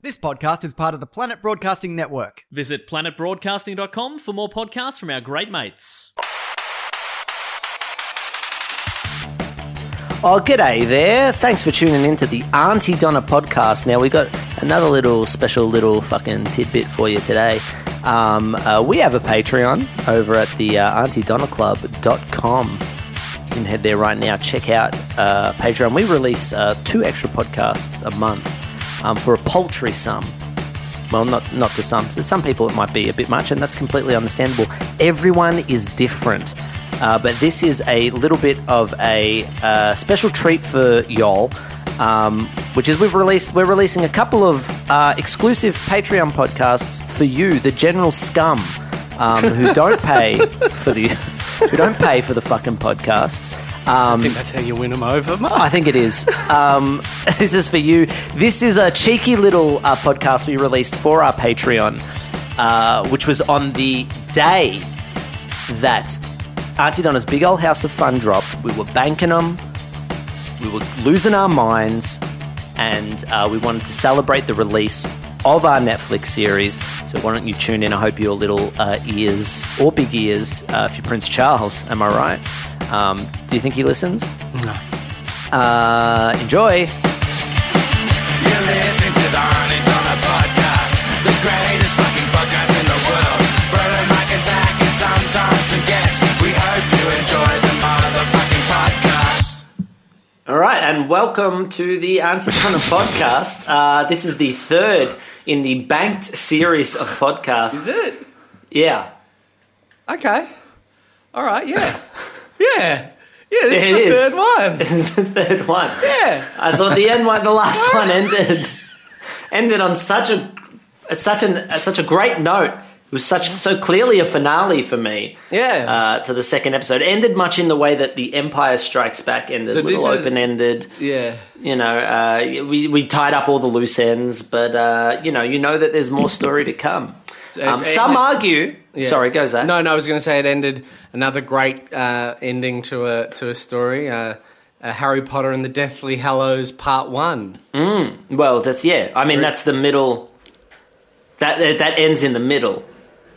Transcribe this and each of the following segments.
This podcast is part of the Planet Broadcasting Network. Visit planetbroadcasting.com for more podcasts from our great mates. Oh, g'day there. Thanks for tuning in to the Aunty Donna podcast. Now, we got another little special little fucking tidbit for you today. Um, uh, we have a Patreon over at the uh, AuntyDonnaClub.com. You can head there right now, check out uh, Patreon. We release uh, two extra podcasts a month um, for a paltry sum. Well, not not to some. For some people, it might be a bit much, and that's completely understandable. Everyone is different. Uh, but this is a little bit of a uh, special treat for y'all, um, which is we've released. We're releasing a couple of uh, exclusive Patreon podcasts for you, the general scum, um, who don't pay for the who don't pay for the fucking podcasts. Um, I think that's how you win them over, Mark. I think it is. Um, this is for you. This is a cheeky little uh, podcast we released for our Patreon, uh, which was on the day that Aunty Donna's Big Old House of Fun dropped. We were banking them, we were losing our minds, and uh, we wanted to celebrate the release of our Netflix series. So why don't you tune in? I hope your little uh, ears or big ears, uh, if you're Prince Charles, am I right? Um, do you think he listens? No. Uh, enjoy. You're listening to the Honey Donna podcast, the greatest fucking podcast in the world. Brother Mike and Zach and sometimes some guests. We hope you enjoy the motherfucking podcast. All right, and welcome to the Aunty Donna podcast. Uh, this is the third in the banked series of podcasts. Is it? Yeah. Okay. All right, yeah. Yeah. Yeah, this It is the is. third one. This is the third one. Yeah. I thought the end one, the last one ended ended on such a such an such a great note. It was such so clearly a finale for me. Yeah. Uh, to the second episode, ended much in the way that the Empire Strikes Back ended, So little this is- open ended. yeah. You know, uh, we we tied up all the loose ends, but uh, you know, you know that there's more story to come. Um, some argue. Yeah. Sorry, goes that. No, no, I was going to say it ended another great uh, ending to a to a story. Uh, uh, Harry Potter and the Deathly Hallows Part One. Well, that's yeah. I mean, that's the middle. That that ends in the middle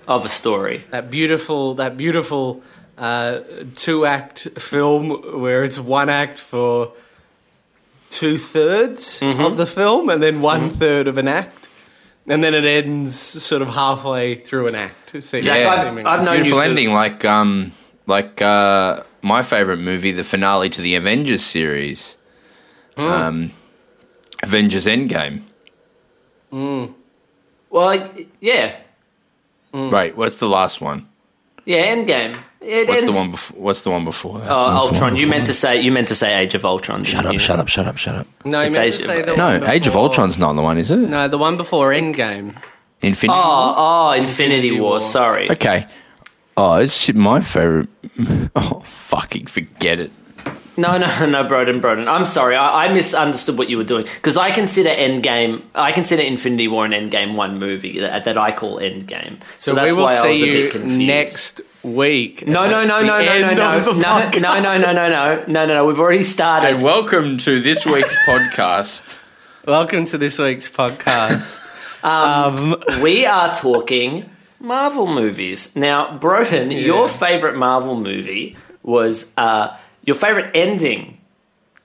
of a story. That beautiful, that beautiful uh, two act film where it's one act for two thirds Mm-hmm. of the film and then one third of an act. And then it ends sort of halfway through an act. So, Zach, yeah, I've- seemingly. I've known you Beautiful for- ending, like um, like uh, my favorite movie, the finale to the Avengers series, um, Avengers Endgame. Well, yeah, Right, what's the last one? Yeah. Endgame. It What's ends. the one before? What's the one before that? Oh, What's the one Ultron. You meant to say. You meant to say Age of Ultron. Shut up! you? Shut up! Shut up! Shut up! no, you It's meant Age to of- the No, one Age of Ultron's not the one, is it? No, the one before Endgame. Infinity. Oh, oh, Infinity, Infinity War. War. Sorry. Okay. Oh, it's my favorite. Oh, fucking forget it. No, no, no, Broden, Broden. I'm sorry. I, I misunderstood what you were doing because I consider Endgame. I consider Infinity War and Endgame one movie that, that I call Endgame. So, So, that's we will why I was a bit you confused. next week. No, no, no, no, no, no, no, no, no, no, no, no, no, no, no, no. We've already started. And welcome to this week's podcast. Welcome to this week's podcast. um, we are talking Marvel movies. Now, Broden, your favorite Marvel movie was uh, your favorite ending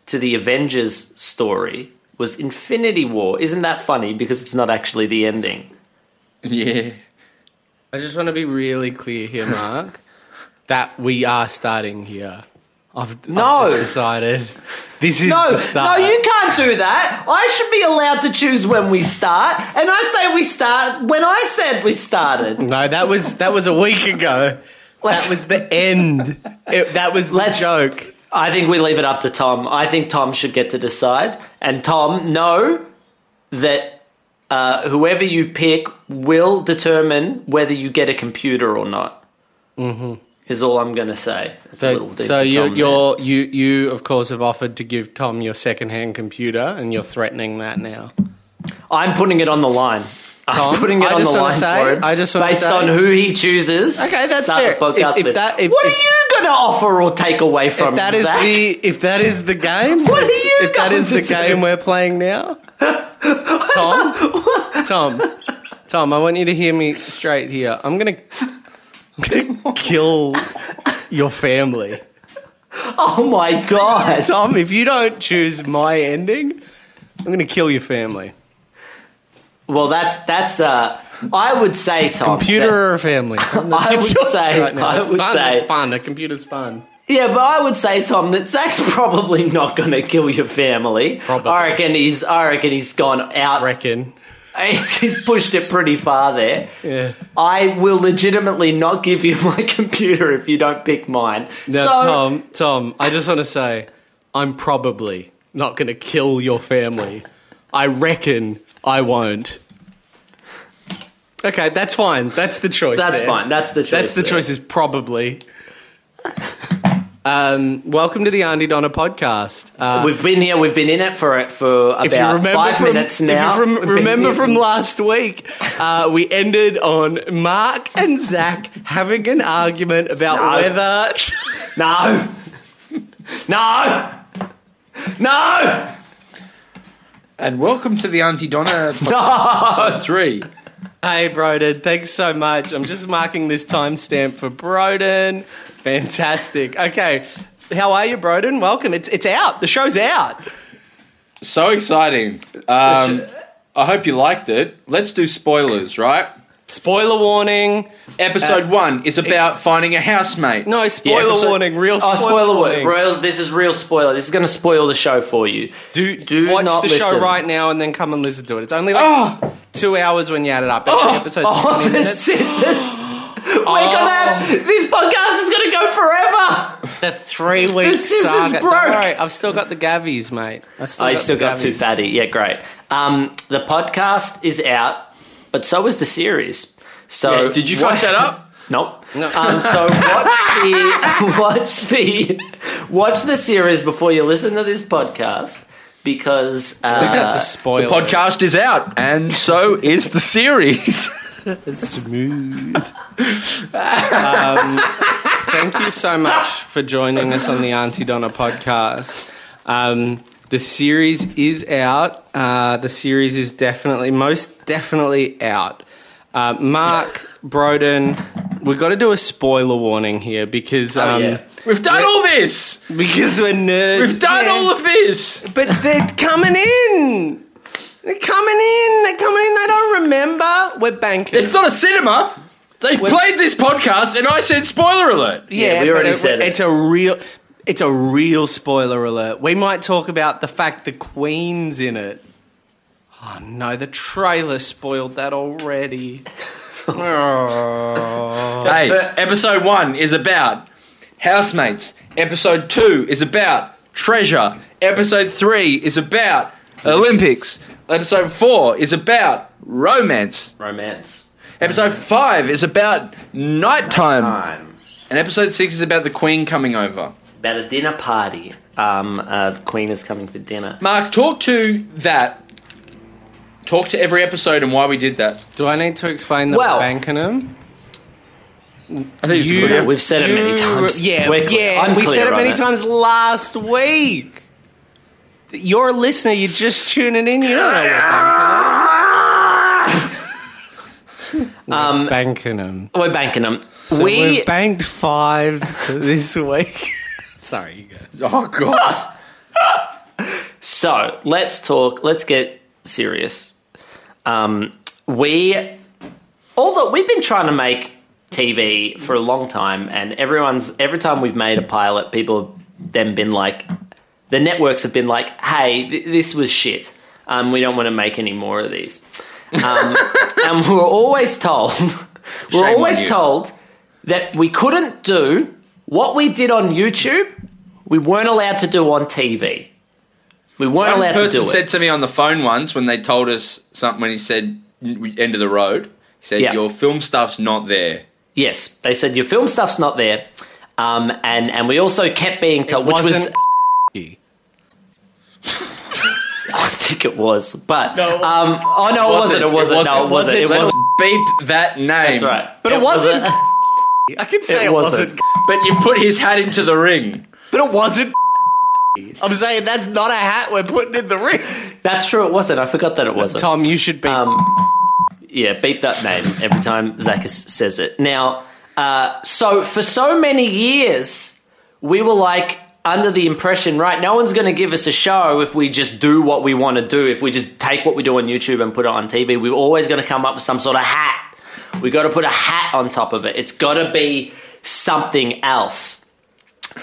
to the Avengers story was Infinity War. Isn't that funny? Because it's not actually the ending. Yeah. I just want to be really clear here, Mark, that we are starting here. I've, No. I've just decided this is No, the start. no, you can't do that. I should be allowed to choose when we start, and I say we start when I said we started. No, that was that was a week ago. That was the end. It, that was the Let's- joke. I think we leave it up to Tom. I think Tom should get to decide. And Tom, know that uh, whoever you pick will determine whether you get a computer or not. Mm-hmm. Is all I'm going to say. That's So, little so you, you're, you you of course have offered to give Tom your second-hand computer, and you're threatening that now. I'm putting it on the line. I'm putting it I on just the line say- for him. I just based say- on who he chooses. Okay, that's start fair. The podcast If- if that- if- what if- are you going to offer or take away from If that is Zach? the if that is the game, What are you if that is the do? game we're playing now, Tom, Tom, Tom, I want you to hear me straight here. I'm gonna, I'm gonna kill your family. Oh my god! Tom, if you don't choose my ending, I'm gonna kill your family. Well, that's that's. Uh, I would say Tom. Computer that- or family? I would say- right now. I It's would fun. say- It's fun. A computer's fun. Yeah, but I would say, Tom, that Zach's probably not going to kill your family. Probably. I reckon he's. I reckon he's gone out. Reckon. He's, he's pushed it pretty far there. Yeah. I will legitimately not give you my computer if you don't pick mine. Now, so, Tom, Tom, I just want to say, I'm probably not going to kill your family. I reckon I won't. Okay, that's fine. That's the choice. that's there. fine. That's the choice. That's the there. choice. Is probably. Um, welcome to the Aunty Donna podcast. Uh, We've been here. We've been in it for it for about five from, minutes now. If you from, remember from last week, uh, we ended on Mark and Zach having an argument about No. whether. No. No. No. And welcome to the Aunty Donna podcast, episode three. Hey, Broden, thanks so much. I'm just marking this timestamp for Broden. Fantastic. Okay, how are you, Broden? Welcome. It's it's out. The show's out. So exciting. Um, I hope you liked it. Let's do spoilers, right? Spoiler warning. Episode one is about finding a housemate. No, spoiler Yeah, so- warning. Real spoiler, Oh, spoiler warning. Real, this is real spoiler. This is going to spoil the show for you. Do, Do watch the show right now and then come and listen to it. It's only like two hours when you add it up. Every episode's Oh, 20 this is this. We're gonna have, this podcast is gonna go forever. That three weeks. This is broke. Don't worry, I've still got the gavies, mate. I still Oh, you got still the got too fatty. Yeah, great. Um, the podcast is out, but so is the series. So Yeah, did you fuck watch- that up? Nope. No. Um, so watch the watch the watch the series before you listen to this podcast because uh, That's a spoiler. The podcast is out, and so is the series. smooth. um, thank you so much for joining us on the Aunty Donna podcast. Um, the series is out. Uh, the series is definitely, most definitely out. Uh, Mark Broden, we've got to do a spoiler warning here because um, yeah. We've done all this. because we're nerds. We've done Yeah. all of this. But they're coming in. They're coming in. They're coming in. They don't remember. We're banking. It's not a cinema. They played this podcast, and I said spoiler alert. Yeah, we already it- said it. It's a real. It's a real spoiler alert. We might talk about the fact the Queen's in it. Oh no, the trailer spoiled that already. Oh. Hey, episode one is about housemates. Episode two is about treasure. Episode three is about Olympics. Episode four is about romance. romance Episode five is about nighttime. time And episode six is about the Queen coming over. About a dinner party. Um, uh, the Queen is coming for dinner. Mark, talk to that. Talk to every episode and why we did that. Do I need to explain that Well- we're banking them? I think it's You- clear. We've said it many times. Yeah, We're clear. yeah. I'm we clear said it on many times last week. You're a listener. You're just tuning in. You don't know we're. Um, banking them. we're banking them. So we we banked five to this week. Sorry, you guys. oh god. So let's talk. Let's get serious. Um, we, although we've been trying to make TV for a long time, and everyone's every time we've made a pilot, people have then been like, the networks have been like, "Hey, th- this was shit. Um, we don't want to make any more of these." Um, and we're always told, we're Shame on always you. told that we couldn't do what we did on YouTube. We weren't allowed to do on TV. We weren't One allowed to person do said to me on the phone once when they told us something when he said end of the road. He said Yeah. your film stuff's not there. Yes, they said your film stuff's not there, um, and and we also kept being told, which was wasn't I think it was, but um, oh no, it wasn't. It wasn't. No, it wasn't. It Let's wasn't. beep that name. That's right. But it wasn't. I can say It it, wasn't. wasn't. But you put his hat into the ring. But it wasn't. I'm saying that's not a hat we're putting in the ring. That's true. It wasn't. I forgot that it wasn't. Tom, you should be. Um, yeah, beep that name every time Zach says it. Now, uh, so for so many years, we were like under the impression, right? No one's going to give us a show if we just do what we want to do. If we just take what we do on YouTube and put it on TV, we're always going to come up with some sort of hat. We got to put a hat on top of it. It's got to be something else.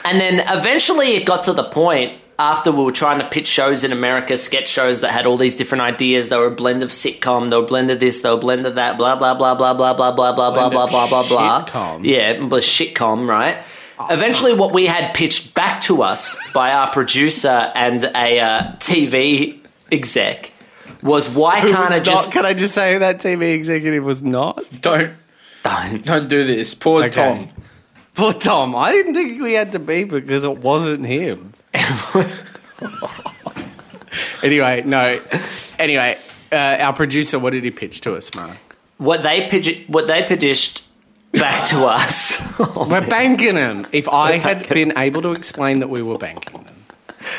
And then eventually it got to the point after we were trying to pitch shows in America, sketch shows that had all these different ideas. They were a blend of sitcom, they were a blend of this, they were a blend of that, blah, blah, blah, blah, blah, blah, blah, blah, blah, blah, blah, blah, blah. shitcom. Yeah, it was shitcom, right? Eventually, what we had pitched back to us by our producer and a uh, TV exec was why Who can't was it just not- Can I just say who that TV executive was not? Don't don't? don't do this. Poor Okay. Tom. Poor Tom. I didn't think we had to beep it because it wasn't him. anyway, no. Anyway, uh, our producer, what did he pitch to us, man? What they pitched, what they pitched back to us. Oh, We're banking them. If I had been able to explain that we were banking them.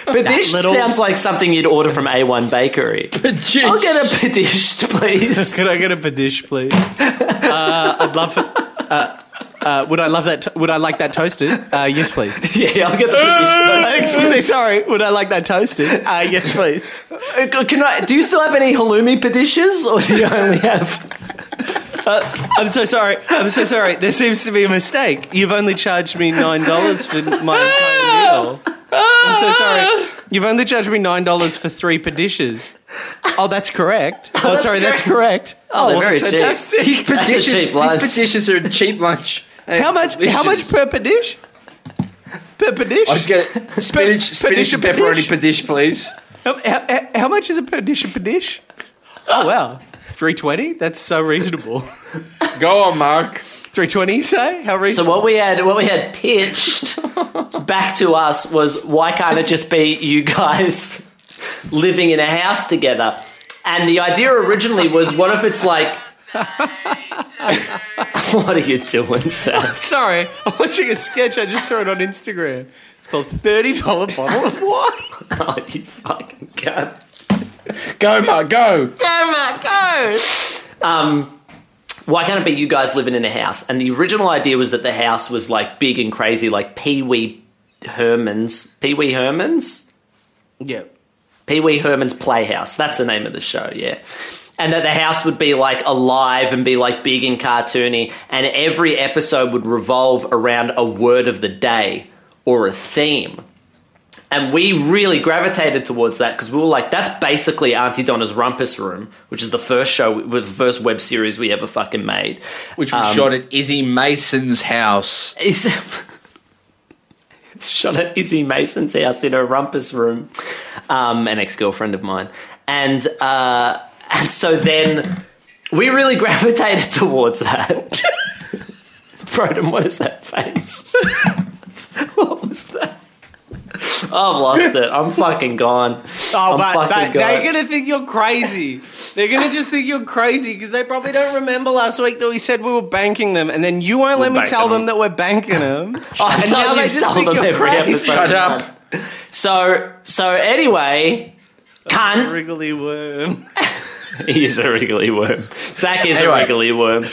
Padish little- sounds like something you'd order from A1 Bakery. I'll get a padished, please. Could I get a padish, please? Uh, I'd love it. Uh, uh, would I love that? To- would I like that toasted? Uh, yes, please. yeah, I'll get the. Excuse me. Sorry. Would I like that toasted? Uh, yes, please. Uh, Can I? Do you still have any halloumi padishes, or do you only have? I'm so sorry. I'm so sorry. There seems to be a mistake. You've only charged me nine dollars for my entire meal. I'm so sorry. You've only charged me nine dollars for three padishes. Oh, that's correct. Oh, sorry, that's correct. Oh, they're well, very that's cheap. fantastic. These That's a petitions, cheap lunch. these petitions are a cheap lunch. How much? How much per dish? Per padish? I just get spinach, spinach and padish? pepperoni padish, please. How, how, how much is a per dish Per dish? Oh wow, three twenty. That's so reasonable. Go on, Mark. Three twenty, you say? How reasonable? So reasonable? what we had, what we had pitched back to us was, why can't it just be you guys living in a house together? And the idea originally was, what if it's like, what are you doing, Seth? Sorry, I'm watching a sketch. I just saw it on Instagram. It's called thirty dollar bottle of wine. Oh, you fucking cunt. Go, Mark, go. Go, Mark. Go. Um, why can't it be you guys living in a house? And the original idea was that the house was like big and crazy, like Pee Wee Herman's. Pee Wee Herman's? Yeah. Pee Wee Herman's Playhouse. That's the name of the show, yeah. And that the house would be like alive and be like big and cartoony, and every episode would revolve around a word of the day or a theme. And we really gravitated towards that because we were like, that's basically Aunty Donna's Rumpus Room, which is the first show, with the first web series we ever fucking made. Which was Um, shot at Izzy Mason's house. Is shot at Izzy Mason's house in her rumpus room, um, an ex girlfriend of mine, and uh, and so then we really gravitated towards that. Broden, what is that face? what was that? I've lost it. I'm fucking gone. Oh, I'm but, fucking but they're gonna think you're crazy. They're gonna just think you're crazy because they probably don't remember last week that we said we were banking them, and then you won't let me tell them them. that we're banking them. I've and now they just tell think them you're every crazy. episode. Shut up. So so anyway, cunt. Wriggly worm. He is a wriggly worm. Zach is Anyway. a wriggly worm. Um,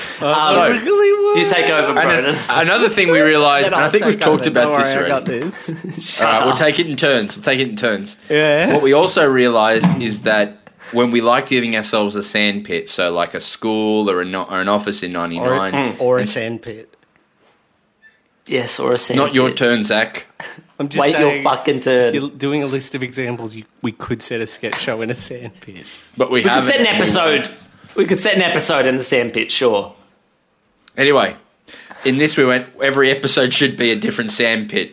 so- Wriggly worm. you take over, And Broden. a- another thing we realised, and I think we've talked about this I already. got this. All right, we'll take it in turns. We'll take it in turns. Yeah. What we also realised is that when we like giving ourselves a sand pit, so like a school or, a no- or an office in '99, or a sandpit. Yes, or a sand not your turn, Zach. I'm just Wait saying, your fucking turn. if turn. You're doing a list of examples. You, we could set a sketch show in a sandpit. But we, We could haven't. set an episode. We could set an episode in the sandpit, sure. Anyway, in this we went. Every episode should be a different sandpit.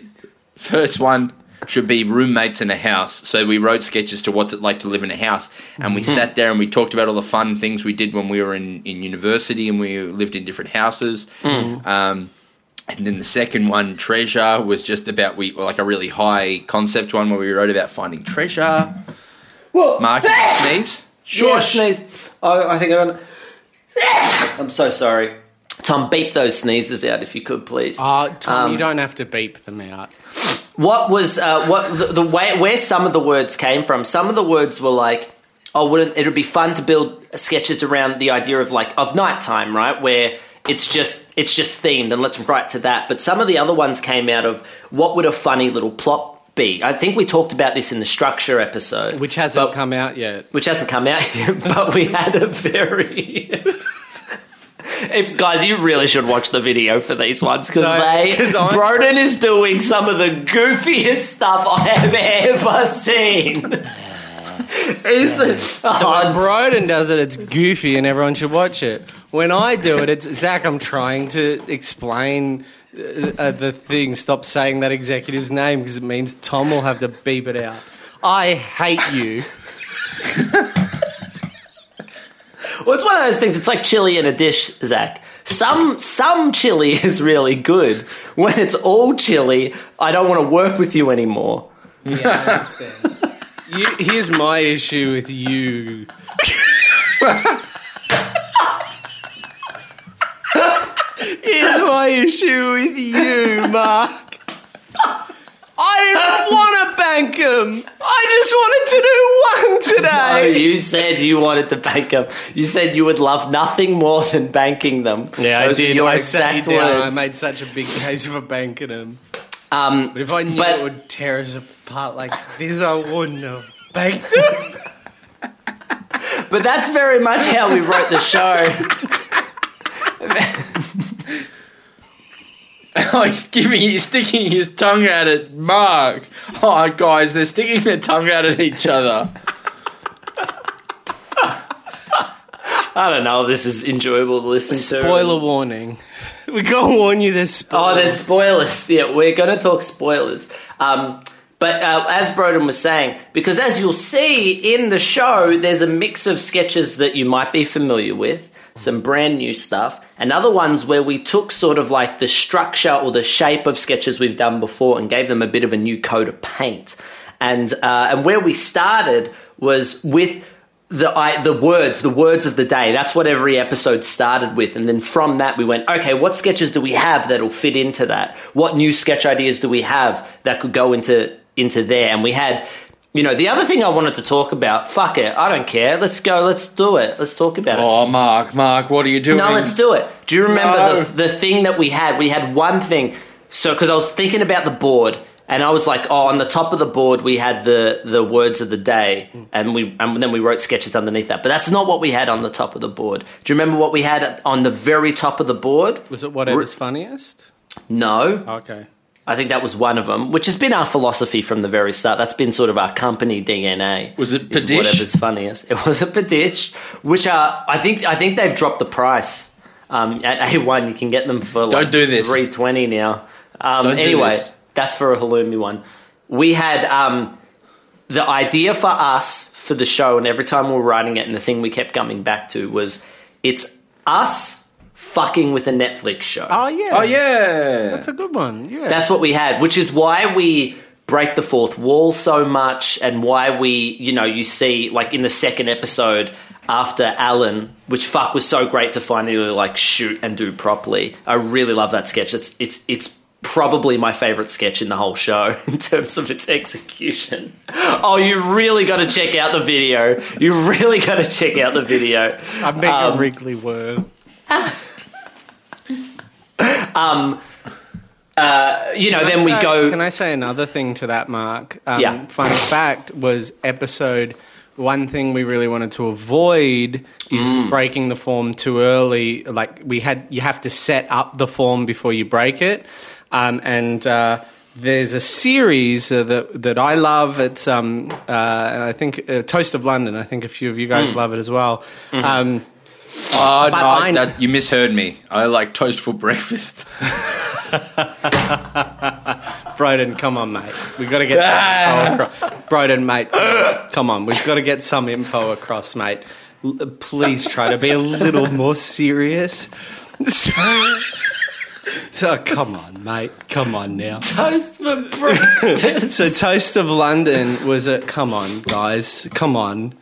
First one should be roommates in a house. So we wrote sketches to what's it like to live in a house, and we sat there and we talked about all the fun things we did when we were in, in university and we lived in different houses. Um, and then the second one, treasure, was just about we like a really high concept one where we wrote about finding treasure. What? Mark, you can sneeze. Yeah, sneeze. Oh, I think I'm. I'm so sorry. Tom, beep those sneezes out if you could, please. Uh, Tom, Um, you don't have to beep them out. what was uh, what the, the way where some of the words came from? Some of the words were like, "Oh, wouldn't it would be fun to build sketches around the idea of like of nighttime, right? Where it's just it's just themed, and let's write to that." But some of the other ones came out of what would a funny little plot be? I think we talked about this in the structure episode, Which hasn't but- come out yet. which hasn't come out yet, but we had a very. if guys, you really should watch the video for these ones because So- they. 'cause Broden is doing some of the goofiest stuff I have ever seen. It's a, So oh, when Broden does it, it's goofy and everyone should watch it. When I do it, it's Zach. I'm trying to explain uh, uh, the thing. Stop saying that executive's name because it means Tom will have to beep it out. I hate you. well, it's one of those things. It's like chili in a dish, Zach. Some some chili is really good. When it's all chili, I don't want to work with you anymore. You. Here's my issue with you. Here's my issue with you, Mark. I didn't want to bank him. I just wanted to do one today. No, you said you wanted to bank them. You said you would love nothing more than banking them. Yeah, Those I were did. Your I exact you words. I made such a big case for banking him. Um, But if I knew But- it would tear us apart like this, I wouldn't have banked him. but that's very much how we wrote the show. Oh, he's giving, he's sticking his tongue out at Mark. Oh, guys, they're sticking their tongue out at each other. I don't know. if This is enjoyable to listen to. Spoiler warning. We gotta warn you. There's Oh, spoilers. there's spoilers. Yeah, we're going to talk spoilers. Um, but uh, as Broden was saying, because as you'll see in the show, there's a mix of sketches that you might be familiar with, some brand new stuff, and other ones where we took sort of like the structure or the shape of sketches we've done before and gave them a bit of a new coat of paint. And uh, and where we started was with the I, the words, the words of the day. That's what every episode started with, and then from that we went, okay, what sketches do we have that'll fit into that? What new sketch ideas do we have that could go into into there? And we had, you know, the other thing I wanted to talk about. Fuck it, I don't care. Let's go. Let's do it. Let's talk about it. Oh, Mark, Mark, what are you doing? No, let's do it. Do you remember No. the, the thing that we had? We had one thing. So, because I was thinking about the board, and I was like, oh, on the top of the board we had the the words of the day, and we and then we wrote sketches underneath that. But that's not what we had on the top of the board. Do you remember what we had on the very top of the board? Was it whatever's funniest? No, Okay. I think that was one of them, which has been our philosophy from the very start. That's been sort of our company DNA. Was it is Padish? Whatever's funniest. It was a Padish, which are I think I think they've dropped the price. Um, at A1, you can get them for like Don't do this. three twenty now. Um, Don't do anyway, this. That's for a halloumi one. We had um, the idea for us for the show, and every time we were writing it, and the thing we kept coming back to was it's us fucking with a Netflix show. Oh yeah. Oh, yeah. That's a good one. Yeah. That's what we had, which is why we break the fourth wall so much and why we, you know, you see like in the second episode after Alan, which fuck was so great to finally like shoot and do properly. I really love that sketch. It's it's it's probably my favorite sketch in the whole show in terms of its execution. Oh, you really got to check out the video. You really got to check out the video. I make um, a wriggly word. You know, then we go Can I say another thing to that, Mark? Um, Yeah. Fun fact was episode. One thing we really wanted to avoid is Mm. breaking the form too early. Like we had, you have to set up the form before you break it. Um, and uh, there's a series uh, that that I love. It's um, uh, I think uh, Toast of London. I think a few of you Mm. guys love it as well. Mm-hmm. Um, Oh, no, you misheard me. I like toast for breakfast. Broden, come on, mate. We've got to get some info across. Broden, mate, come on. We've got to get some info across, mate. L- please try to be a little more serious. So, come on, mate. Come on now. toast for breakfast. So, Toast of London was a. Come on, guys. Come on.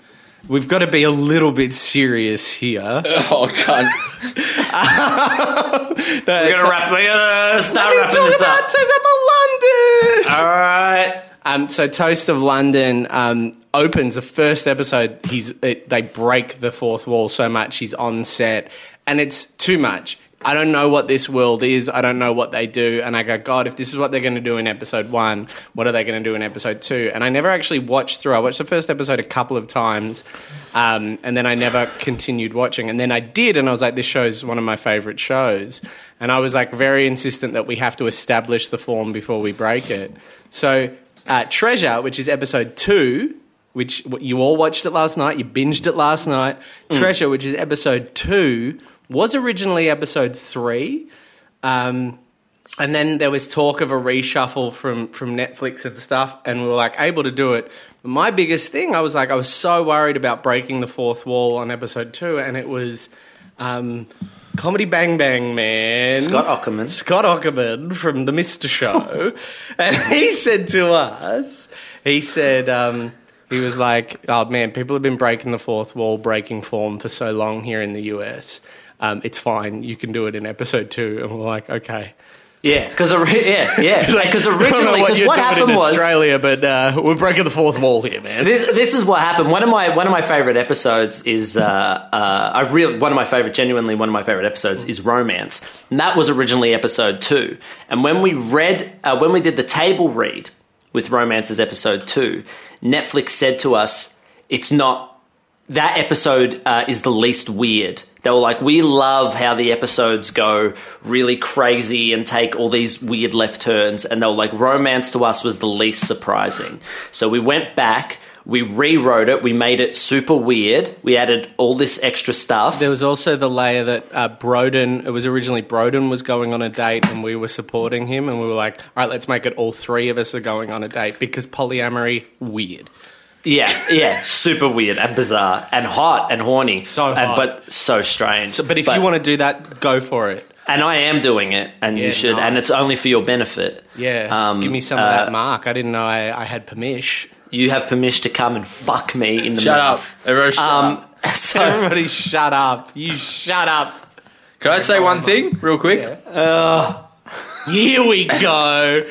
we've got to be a little bit serious here. Oh, cunt. We're gonna wrap. We're gonna start wrapping this up. Toast of London. All right. Um, so Toast of London um, opens the first episode. He's it, they break the fourth wall so much. He's on set, and it's too much. I don't know what this world is. I don't know what they do. And I go, God, if this is what they're going to do in episode one, what are they going to do in episode two? And I never actually watched through. I watched the first episode a couple of times, um, and then I never continued watching. And then I did, and I was like, this show is one of my favorite shows. And I was like very insistent that we have to establish the form before we break it. So uh, Treasure, which is episode two, which you all watched it last night, you binged it last night. Treasure, which is episode two, was originally episode three. Um, and then there was talk of a reshuffle from, from Netflix and stuff, and we were like able to do it. But my biggest thing, I was like, I was so worried about breaking the fourth wall on episode two, and it was um, Comedy Bang Bang Man. Scott Aukerman. Scott Aukerman from the Mister Show, and he said to us, he said, um, he was like, "Oh man, people have been breaking the fourth wall, breaking form for so long here in the US. Um, it's fine. You can do it in episode two. And we're like, "Okay." Yeah, because yeah, yeah, because I don't know originally, because you're what happened was Australia, but uh, we're breaking the fourth wall here, man. this this is what happened. One of my one of my favorite episodes is uh, uh, I really one of my favorite, genuinely one of my favorite episodes is Romance, and that was originally episode two. And when we read uh, when we did the table read with Romance as episode two, Netflix said to us, "It's not." That episode uh, is the least weird. They were like, we love how the episodes go really crazy and take all these weird left turns. And they were like, romance to us was the least surprising. So we went back, we rewrote it, we made it super weird. We added all this extra stuff. There was also the layer that uh, Broden, it was originally Broden was going on a date and we were supporting him and we were like, all right, let's make it all three of us are going on a date because polyamory, weird. Yeah, yeah, super weird and bizarre and hot and horny. So and, but so strange. So, but if you want to do that, go for it. and I am doing it, and Yeah, you should, and it's only for your benefit. Yeah, Um, give me some uh, of that mark. I didn't know I, I had permission. You have permission to come and fuck me in the Shut up. mouth. Everyone shut Um, up. so Everybody, shut up! You shut up! Can I say one thing real quick? Here we go.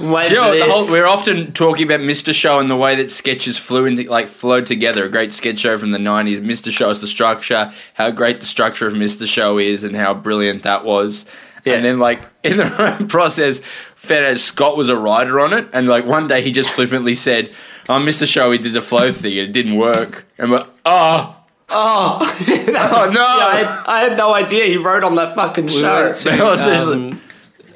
Wait Do you know for what, the whole, we're often talking about Mr. Show and the way that sketches flew into, like flowed together. A great sketch show from the '90s. Mr. Show is the structure. How great the structure of Mr. Show is, and how brilliant that was. Yeah. And then, like in the process, found out Scott was a writer on it, and like one day he just flippantly said, "On Mr. Show, he did the flow thing, and it didn't work." And we're oh. Oh, Oh, no. yeah, I, had, I had no idea he wrote on that fucking show. No, um,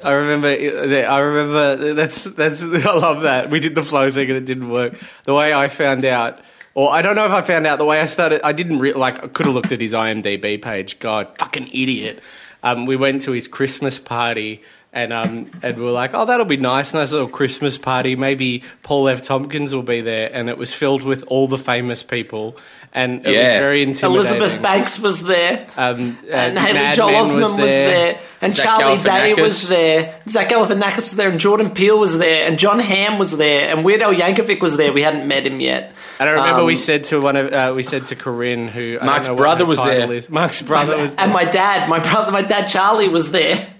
I remember. I remember. That's that's. I love that we did the flow thing and it didn't work. The way I found out, or I don't know if I found out. The way I started, I didn't re- like. I could have looked at his IMDb page. God, fucking idiot. Um, we went to his Christmas party. And um, and we were like, oh, that'll be nice, nice little Christmas party. Maybe Paul F. Tompkins will be there, and it was filled with all the famous people, and it Yeah. was very intimidating. Elizabeth Banks was there. um, and uh, Haley Mad Joel Men Osment was there, and Zach Charlie Day was there, Zach Galifianakis was there, and Jordan Peele was there, and Jon Hamm was there, and Weird Al Yankovic was there. We hadn't met him yet. And I remember Um, we said to one of uh, we said to Corinne who I Mark's don't know what brother was there. Is. Mark's brother was there. and my dad, my brother, my dad Charlie was there.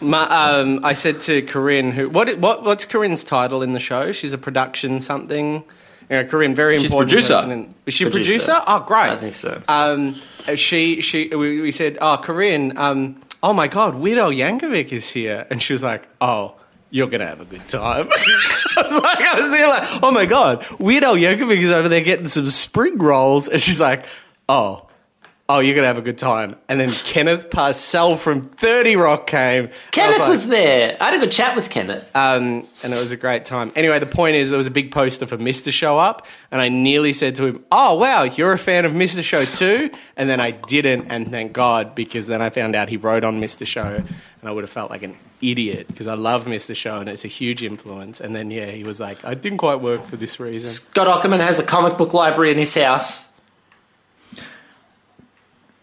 Ma- um, I said to Corinne who what what what's Corinne's title in the show? She's a production something. You know, Corinne, very She's important. producer. person is she a Producer. producer? Oh, great. I think so. Um, she she we, we said, oh, Corinne, um, oh my God, Weird Yankovic is here, and she was like, oh. You're gonna have a good time. I was like, I was there like, oh my god, Weird Yankovic is over there getting some spring rolls, and she's like, oh, oh, you're gonna have a good time. And then Kenneth Parcell from Thirty Rock came. Kenneth was, like, there. I had a good chat with Kenneth. um, and it was a great time. Anyway, the point is, there was a big poster for Mr. Show up, and I nearly said to him, "Oh wow, you're a fan of Mr. Show too?" And then I didn't, and thank God, because then I found out he wrote on Mr. Show, and I would have felt like an idiot because I love Mr. Show and it's a huge influence. And then yeah, he was like, "I didn't quite work for this reason." Scott Aukerman has a comic book library in his house.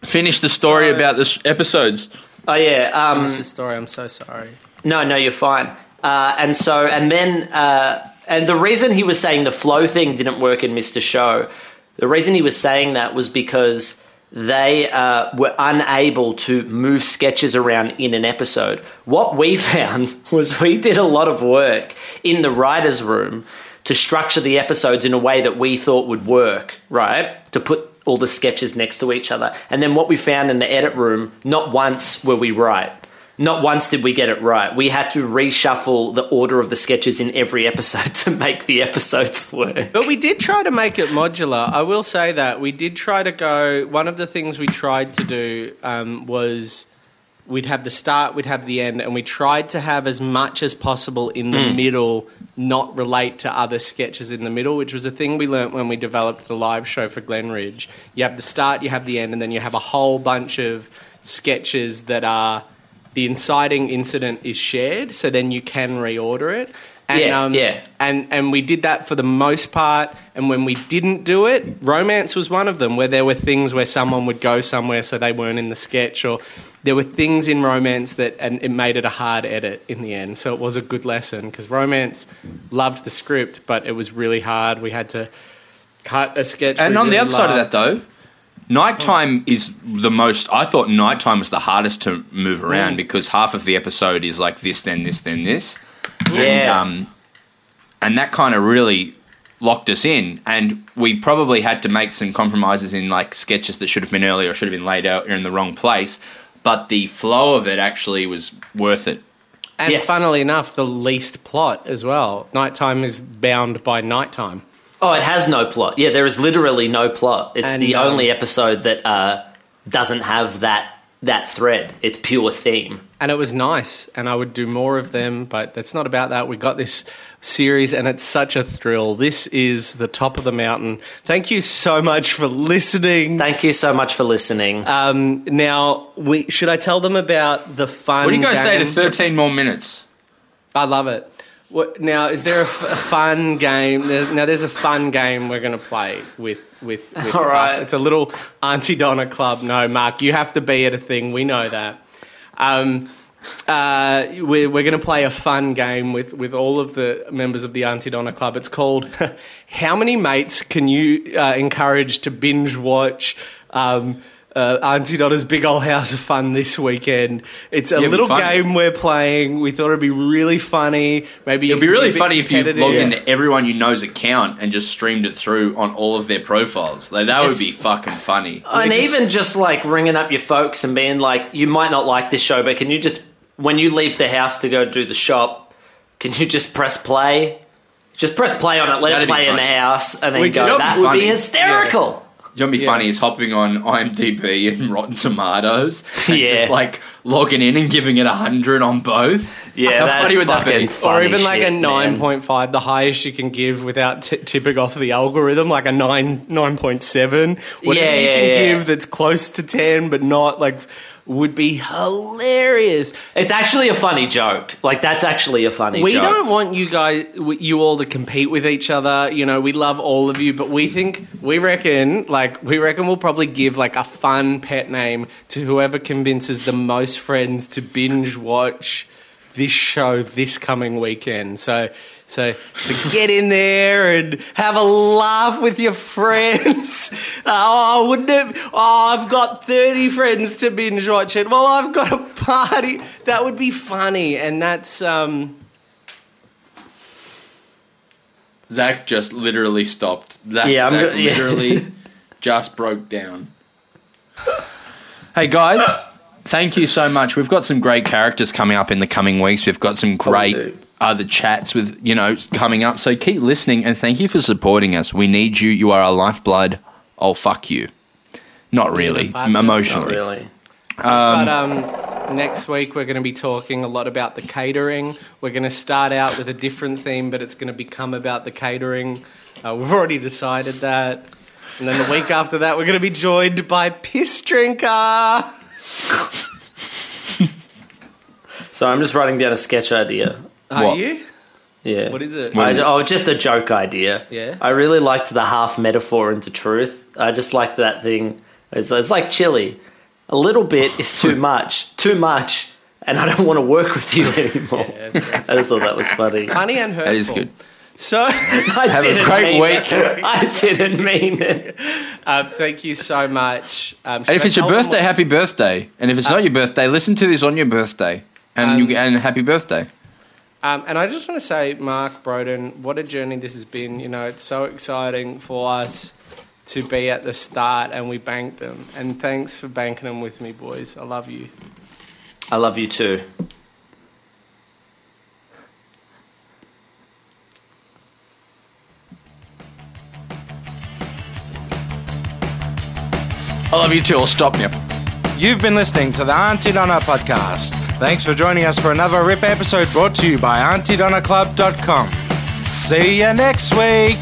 Finish the story So- about the episodes. Oh yeah. Um, That's the story. I'm so sorry. No, no, you're fine. Uh, and so, and then, uh, And the reason he was saying the flow thing didn't work in Mr. Show, the reason he was saying that was because they uh, were unable to move sketches around in an episode. What we found was we did a lot of work in the writer's room to structure the episodes in a way that we thought would work, right? To put all the sketches next to each other. And then what we found in the edit room, not once were we right. Not once did we get it right. We had to reshuffle the order of the sketches in every episode to make the episodes work. But we did try to make it modular. I will say that we did try to go. One of the things we tried to do um, was we'd have the start, we'd have the end, and we tried to have as much as possible in the hmm. middle not relate to other sketches in the middle, which was a thing we learnt when we developed the live show for Glenridge. You have the start, you have the end, and then you have a whole bunch of sketches that are the inciting incident is shared, so then you can reorder it. And, um, Yeah, yeah. And and we did that for the most part. And when we didn't do it, romance was one of them, where there were things where someone would go somewhere so they weren't in the sketch, or there were things in romance that and it made it a hard edit in the end. So it was a good lesson because romance loved the script, but it was really hard. We had to cut a sketch. And on the really other side of that, loved. though, nighttime is the most. I thought nighttime was the hardest to move around Mm. because half of the episode is like this, then this, then this. And, Yeah. um, and that kind of really locked us in. And we probably had to make some compromises in like sketches that should have been earlier or should have been laid out in the wrong place. But the flow of it actually was worth it. And Yes. funnily enough, the least plot as well. Nighttime is bound by nighttime. Oh, it has no plot. Yeah, there is literally no plot. It's And, the um, only episode that uh, doesn't have that that thread. It's pure theme. and it was nice and i would do more of them but that's not about that we got this series and it's such a thrill this is the top of the mountain thank you so much for listening Thank you so much for listening. um, now we should i tell them about the fun What do you guys say to 13 more minutes? i love it what, now is there a, f- a fun game there's, now there's a fun game we're going to play with with, with All us. right. it's a little aunty donna club no mark you have to be at a thing we know that um, uh, we're, we're going to play a fun game with, with all of the members of the Aunty Donna Club. It's called How Many Mates Can You uh, Encourage to Binge Watch um, uh, Aunty Donna's Big Old House of Fun this weekend? It's a Yeah, it'd little game we're playing. We thought it'd be really funny. Maybe It'd be really funny if you competitive. logged into everyone you know's account and just streamed it through on all of their profiles. Like that Just- would be fucking funny. and even just like ringing up your folks and being like, you might not like this show, but can you just, when you leave the house to go do the shop, can you just press play? Just press play on it, let That'd it play in the house, and then We go. just- That That'd be hysterical. be hysterical. You know what'd be Yeah. funny is hopping on IMDb and Rotten Tomatoes and Yeah. just like logging in and giving it a hundred on both. Yeah, How that's funny would that be? funny or even like a shit, man. nine point five, the highest you can give without t- tipping off the algorithm, like a nine nine point seven. Whatever Yeah, you can yeah. give that's close to ten, but not like would be hilarious. It's actually a funny joke. Like that's actually a funny We joke. don't want you guys, you all to compete with each other. You know, we love all of you, but we think, we reckon, like, we reckon we'll probably give like a fun pet name to whoever convinces the most friends to binge watch this show this coming weekend. So, so, so get in there and have a laugh with your friends. Oh, wouldn't it? Oh, I've got 30 friends to binge watch it. Well, I've got a party. That would be funny. And that's, um, Zach just literally stopped. Zach, Yeah, I'm Zach go- yeah. literally just broke down. Hey guys, thank you so much. We've got some great characters coming up in the coming weeks. We've got some great other chats with you know coming up. So keep listening and thank you for supporting us. We need you. You are our lifeblood. Oh fuck you. Not really, fuck you. Not emotionally. really. but um, next week we're going to be talking a lot about the catering. We're going to start out with a different theme, but it's going to become about the catering. Uh, we've already decided that. And then the week after that, we're going to be joined by Piss Drinker. So I'm just writing down a sketch idea. Are What? you? Yeah. What is it? I, oh, just a joke idea. Yeah? I really liked the half metaphor into truth. I just liked that thing. It's, it's like chili. A little bit is too much. Too much. And I don't want to work with you anymore. I just thought that was funny. Funny and hurtful. That is good. So, I Have a didn't great mean week. It. I didn't mean it. um, thank you so much. Um, And if I it's your birthday, happy birthday. And if it's not your birthday, listen to this on your birthday. And Um, you and happy birthday. Um, and I just want to say, Mark Broden, what a journey this has been. You know, it's so exciting for us to be at the start and we banked them. And thanks for banking them with me, boys. I love you. I love you too. I love you too. I'll stop you. You've been listening to the Aunty Donna podcast. Thanks for joining us for another RIP episode brought to you by AuntyDonnaClub.com. See you next week.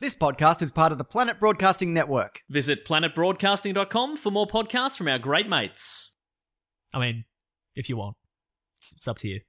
This podcast is part of the Planet Broadcasting Network. Visit planetbroadcasting.com for more podcasts from our great mates. I mean, if you want, it's, it's up to you.